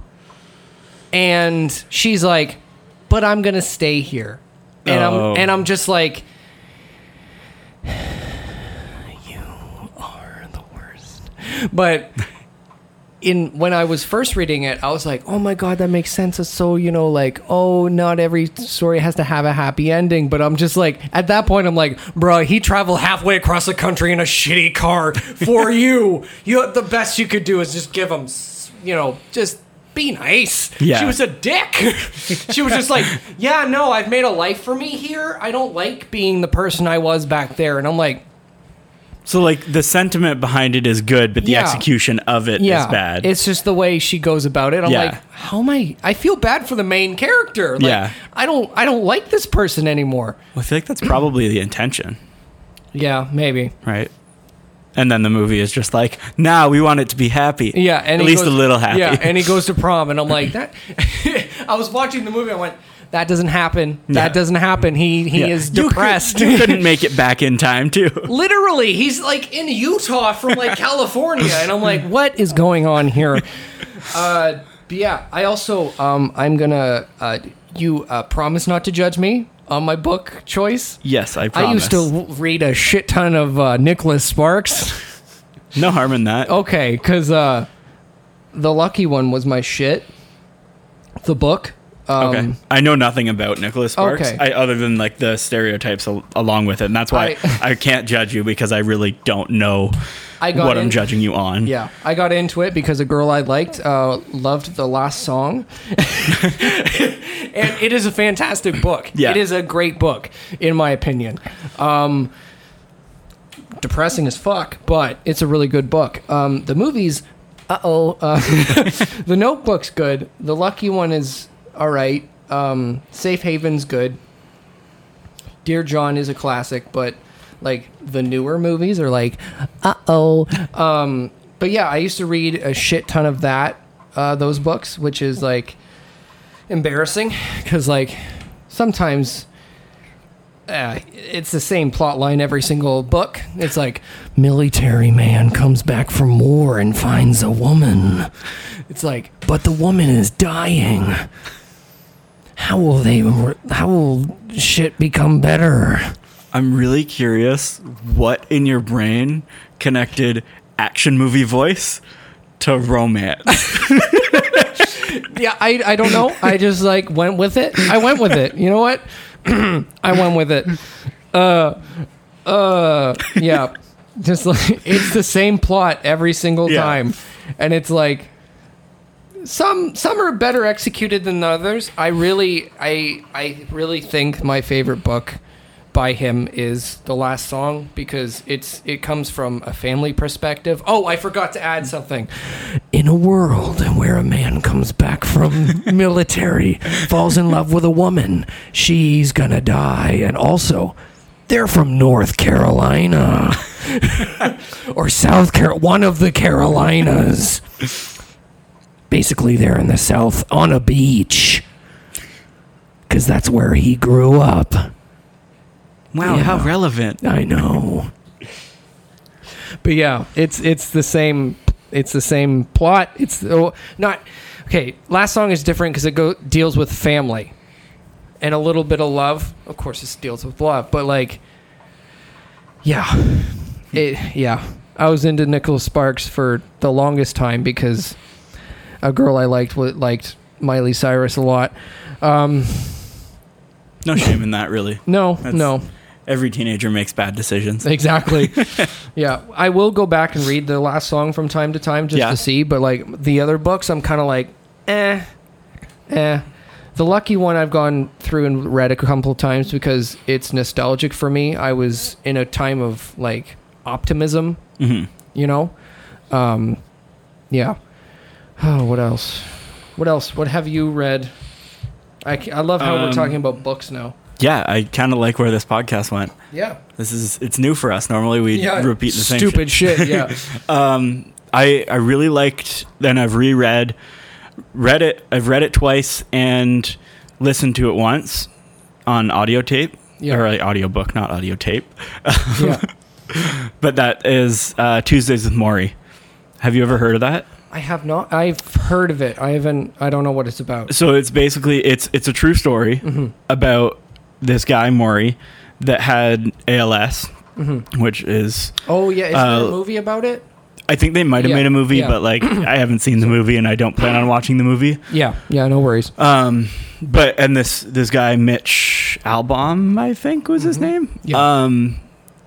and she's like, "But I'm gonna stay here," and Oh. I'm and I'm just like, "You are the worst." But in when I was first reading it, I was like, "Oh my god, that makes sense." It's so you know, like, oh, not every story has to have a happy ending. But I'm just like, at that point, I'm like, bro, he traveled halfway across the country in a shitty car for you. You, the best you could do is just give him, you know, just be nice. Yeah. She was a dick. she was just like, yeah, no, I've made a life for me here. I don't like being the person I was back there. And I'm like, So like the sentiment behind it is good, but the Yeah. execution of it is yeah, bad. It's just the way she goes about it. I'm Yeah. like, how am I? I feel bad for the main character. Like, Yeah. I don't. I don't like this person anymore. Well, I feel like that's probably the intention, Yeah, maybe. right? And then the movie is just like, nah, we want it to be happy. Yeah, and at least goes- a little happy. Yeah, and he goes to prom, and I'm like that. I was watching the movie. I went, that doesn't happen. That doesn't happen. He he Yeah. is You could- depressed. You, couldn't make it back in time, too. Literally, he's like in Utah from like California, and I'm like, what is going on here? Uh, but yeah, I also um, I'm gonna uh, you uh, promise not to judge me on my book choice. Yes, I promise. I used to read a shit ton of uh, Nicholas Sparks. No harm in that. okay, because uh, the lucky one was my shit. The book. Um, okay. I know nothing about Nicholas Sparks, Okay. I, other than like the stereotypes al- along with it, and that's why I- I, can't judge you because I really don't know I got what I'm judging you on. Yeah, I got into it because a girl I liked uh, loved the last song, and it is a fantastic book. Yeah. it is a great book in my opinion. Um, depressing as fuck, but it's a really good book. Um, the movies, uh-oh, uh the Notebook's good. The Lucky One is all right. Um, Safe Haven's good. Dear John is a classic, but like the newer movies are like, uh oh. Um, but yeah, I used to read a shit ton of that, uh, those books, which is like embarrassing because like sometimes uh, it's the same plot line every single book. It's like military man comes back from war and finds a woman. It's like, but the woman is dying. How will they? How will shit become better? I'm really curious what in your brain connected action movie voice to romance. Yeah, I, I don't know. I just like went with it. I went with it. You know what? I went with it. Uh, uh, yeah. Just like it's the same plot every single Yeah. time, and it's like some some are better executed than others. I really I I really think my favorite book by him is the last song because it's it comes from a family perspective. Oh, I forgot to add something. In a world where a man comes back from military, falls in love with a woman, she's gonna die, and also they're from North Carolina or South Carolina, one of the Carolinas. Basically, they're in the South on a beach because that's where he grew up. Wow, Yeah. how relevant. I know. But yeah, it's it's the same it's the same plot. It's oh, not okay. Last song is different because it go deals with family and a little bit of love. Of course, this deals with love, but like, yeah, it yeah. I was into Nicholas Sparks for the longest time because a girl I liked liked Miley Cyrus a lot. Um, No shame in that, really. no, That's- no. Every teenager makes bad decisions. Exactly. yeah, I will go back and read the last song from time to time just Yeah. to see. But like the other books, I'm kind of like, eh, eh. The lucky one I've gone through and read a couple of times because it's nostalgic for me. I was in a time of like optimism, hmm you know. Um, yeah. Oh, what else? What else? What have you read? I, I love how we're Um, talking about books now. Yeah, I kind of like where this podcast went. Yeah. This is it's new for us. Normally we Yeah. repeat the same stupid shit. Yeah. Um, I I really liked. Then I've reread, read it. I've read it twice and listened to it once on audio tape Yeah. or like audio book, not audio tape. yeah. But that is uh, Tuesdays with Morrie. Have you ever heard of that? I have not. I've heard of it. I haven't. I don't know what it's about. So it's basically it's it's a true story Mm-hmm. about this guy Morrie that had ALS, Mm-hmm. which is Oh yeah, is there Uh, a movie about it? I think they might have Yeah, made a movie, yeah. but like I haven't seen the movie and I don't plan on watching the movie. Yeah, yeah. No worries. Um, but and this this guy Mitch Albom, I think was his name. Mm-hmm. Yeah. Um,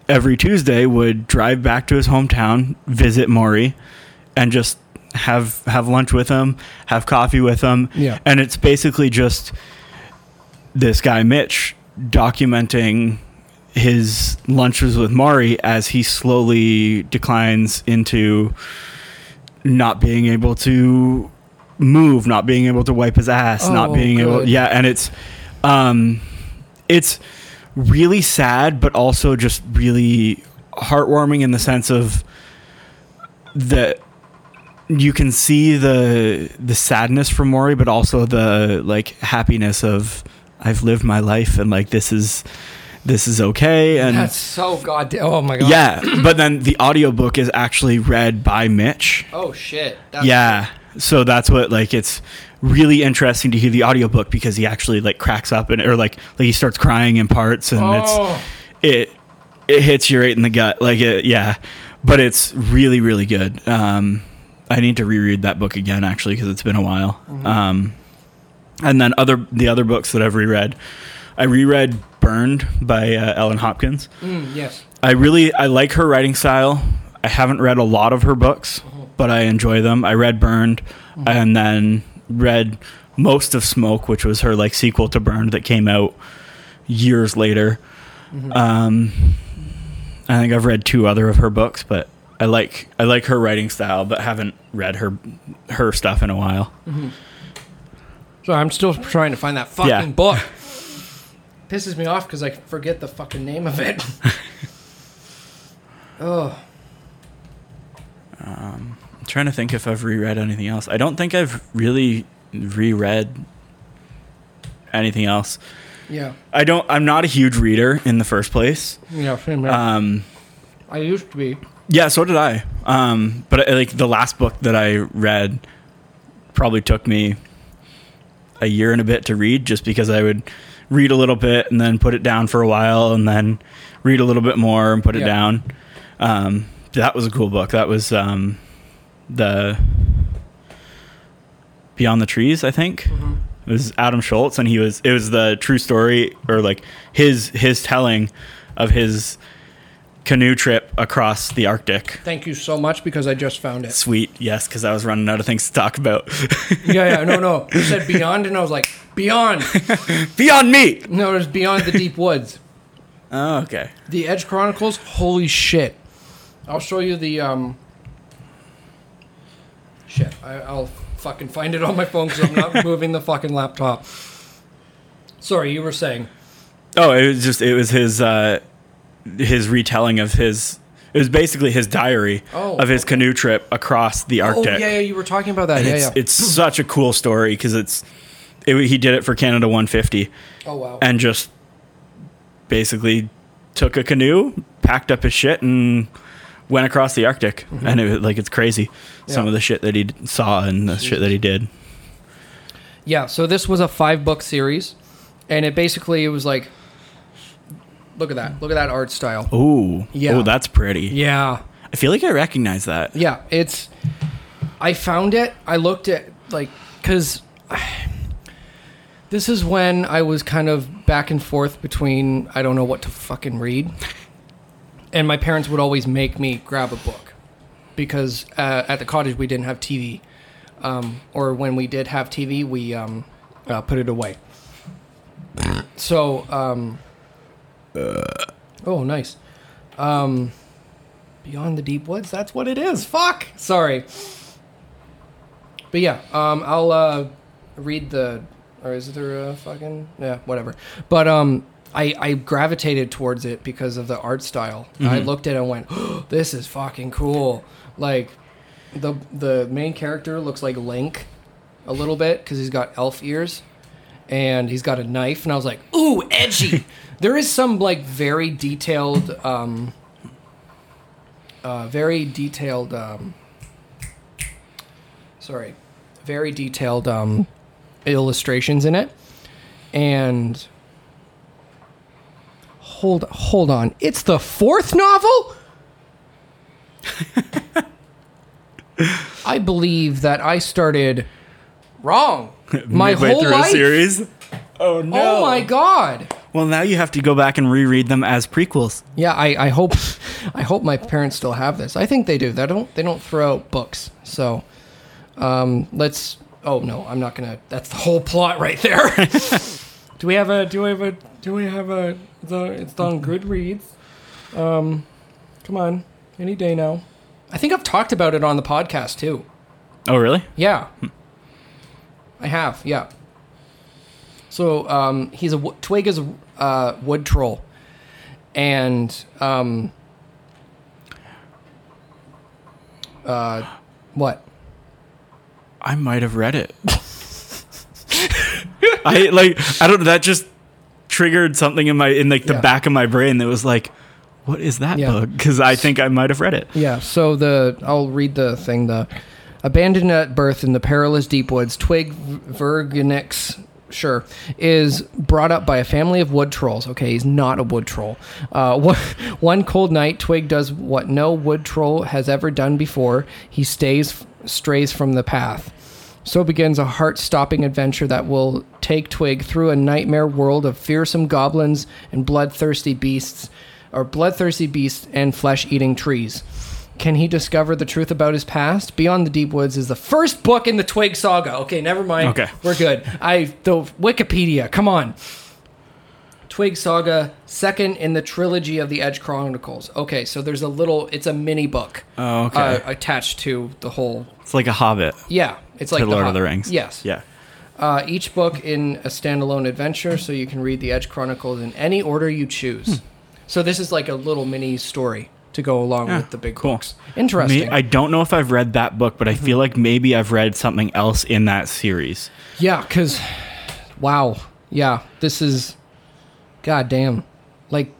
every Tuesday would drive back to his hometown, visit Morrie, and just have have lunch with him, have coffee with him. Yeah. And it's basically just this guy Mitch documenting his lunches with Morrie as he slowly declines into not being able to move, not being able to wipe his ass, not Oh, being able yeah, and it's um it's really sad but also just really heartwarming in the sense of that you can see the the sadness from Morrie, but also the like happiness of I've lived my life and like this is this is okay and That's so goddamn. Oh my god. yeah. But then the audiobook is actually read by Mitch. Oh shit. That's Yeah. So that's what like it's really interesting to hear the audiobook because he actually like cracks up and or like like he starts crying in parts and Oh. it's it it hits you right in the gut like it yeah but it's really really good um i need to reread that book again actually because it's been a while. Um and then other the other books that i've reread i reread burned by uh, ellen hopkins. Mm, yes. i really i like her writing style. I haven't read a lot of her books but i enjoy them. I read burned and then read most of smoke which was her like sequel to burned that came out years later. Um, I think I've read two other of her books, but I like I like her writing style, but haven't read her her stuff in a while. So I'm still trying to find that fucking Yeah. book. Pisses me off because I forget the fucking name of it. oh. I'm trying to think if I've reread anything else. I don't think I've really reread anything else. Yeah. I don't. I'm not a huge reader in the first place. Yeah. Same here. Um, I used to be. Yeah, so did I. Um, but uh, like the last book that I read probably took me a year and a bit to read, just because I would read a little bit and then put it down for a while and then read a little bit more and put it Yeah. down. Um, that was a cool book. That was um, the Beyond the Trees, I think. Mm-hmm. It was Adam Shoalts, and he was. It was the true story, or like his his telling of his canoe trip across the Arctic. Thank you so much because I just found it. Sweet, yes, because I was running out of things to talk about. Yeah, yeah, no, no. You said beyond, and I was like, beyond. Beyond me. No, it was beyond the deep woods. Oh, okay. The Edge Chronicles. Holy shit! I'll show you the um. Shit, I, I'll fucking find it on my phone because I'm not moving the fucking laptop. Sorry, you were saying. Oh, it was just it was his uh, his retelling of his. It was basically his diary Oh, of his canoe trip across the Oh Arctic. yeah, yeah, you were talking about that. And Yeah, it's, yeah. it's such a cool story because it's it, he did it for Canada 150 oh wow. and just basically took a canoe, packed up his shit, and went across the Arctic. Mm-hmm. And it was like it's crazy some of the shit that he saw and the shit that he did. Yeah, so this was a five book series, and it basically it was like, look at that, look at that art style. Ooh, Yeah. oh, that's pretty. Yeah, I feel like I recognize that. yeah, it's. I found it. I looked at like because this is when I was kind of back and forth between I don't know what to fucking read, and my parents would always make me grab a book because uh, at the cottage we didn't have TV, um, or when we did have TV we um, uh, put it away. So, um, oh, nice. Um, Beyond the Deep Woods. That's what it is. Fuck. Sorry. But yeah, um, I'll uh, read the. Or is there a fucking yeah, whatever. But um, I I gravitated towards it because of the art style. I looked at it and went, oh, "This is fucking cool." Like, the the main character looks like Link, a little bit because he's got elf ears, and he's got a knife. And I was like, "Ooh, edgy." there is some like very detailed um, uh, very detailed um, sorry very detailed um, illustrations in it and hold hold on it's the fourth novel i believe that i started wrong my whole through life a series. Oh no! oh my god Well, now you have to go back and reread them as prequels. Yeah, I, I hope I hope my parents still have this. I think they do. They don't they don't throw out books. So um, let's oh no, I'm not gonna that's the whole plot right there. do we have a do we have a do we have a the it's on Goodreads. Um come on. Any day now. I think I've talked about it on the podcast too. Oh, really? Yeah. I have, yeah. So um, he's a Twig is a uh, wood troll, and um, uh, what? I might have read it. I like I don't know that just triggered something in my in like the Yeah. back of my brain that was like what is that Yeah. book? Cuz I think I might have read it. Yeah. So the I'll read the thing. The abandoned at birth in the perilous deep woods, Twig Verginix. Sure, is brought up by a family of wood trolls. Okay, he's not a wood troll. Uh, one, one cold night, Twig does what no wood troll has ever done before. He stays, strays from the path. So begins a heart stopping adventure that will take Twig through a nightmare world of fearsome goblins and bloodthirsty beasts, or bloodthirsty beasts and flesh eating trees. Can he discover the truth about his past? Beyond the Deep Woods is the first book in the Twig saga. Okay, never mind. Okay. We're good. I the Wikipedia, come on. Twig Saga, second in the trilogy of the Edge Chronicles. Okay, so there's a little, it's a mini book Oh, okay. uh, attached to the whole. it's like a Hobbit Yeah, it's like to Lord of the Rings. Yes. Yeah. Uh, each book in a standalone adventure, so you can read the Edge Chronicles in any order you choose. So this is like a little mini story to go along Yeah, with the big cool. books. Interesting. Me, I don't know if I've read that book, but I feel like maybe I've read something else in that series. Yeah, because, wow. Yeah, this is, god damn. Like,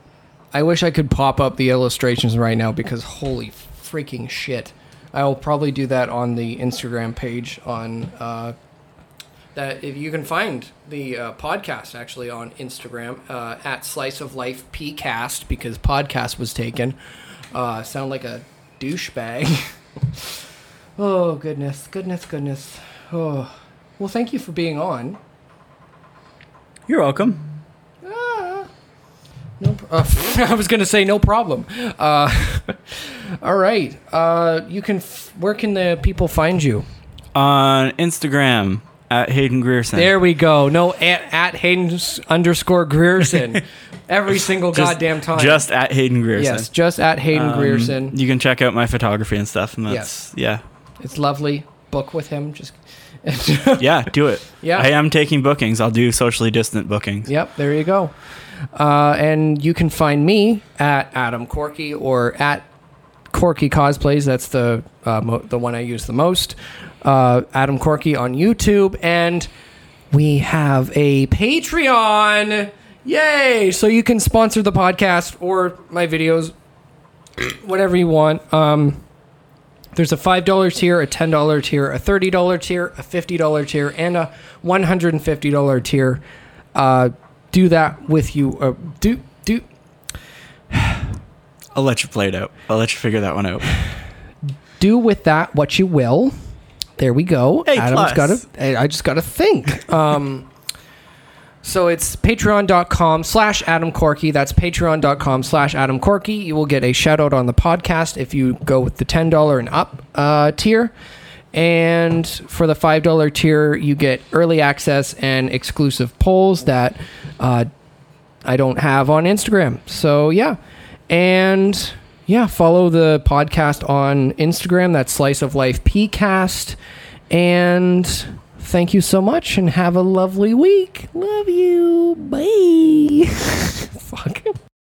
I wish I could pop up the illustrations right now because holy freaking shit. I will probably do that on the Instagram page on uh, that if you can find the uh, podcast actually on Instagram uh, at Slice of Life PCast because podcast was taken. Uh, sound like a douchebag. oh goodness, goodness, goodness. Oh, well, thank you for being on. You're welcome. No, pr- uh, I was going to say no problem. Uh, all right. Uh, you can. F- where can the people find you? On Instagram at Hayden Grierson. There we go. No at, at Hayden underscore Grierson. Every single Just- goddamn time. Just at Hayden Grierson. yes, just at Hayden Um, Grierson. You can check out my photography and stuff. And that's, yeah. It's lovely. Book with him. Just. Yeah, do it. Yeah. I am taking bookings. I'll do socially distant bookings. Yep, there you go. Uh, and you can find me at Adam Corky or at Corky Cosplays. That's the uh, mo- the one I use the most. Uh, Adam Corky on YouTube, and we have a Patreon. Yay! So you can sponsor the podcast or my videos, whatever you want. Um, there's a five dollar tier, a ten dollar tier, a thirty dollar tier, a fifty dollar tier, and a one hundred and fifty dollar tier. Uh, do that with you. Uh, do do I'll let you play it out. I'll let you figure that one out. do with that what you will. There we go. A Adam's plus. got to. I just got to think. Um, so it's patreon.com slash Adam Corky. That's patreon.com slash Adam Corky. You will get a shout out on the podcast if you go with the $10 and up uh, tier. And for the $5 tier, you get early access and exclusive polls that uh, I don't have on Instagram. So yeah. And yeah, follow the podcast on Instagram. That's Slice of Life PCast. And thank you so much and have a lovely week. Love you. Bye. Fuck.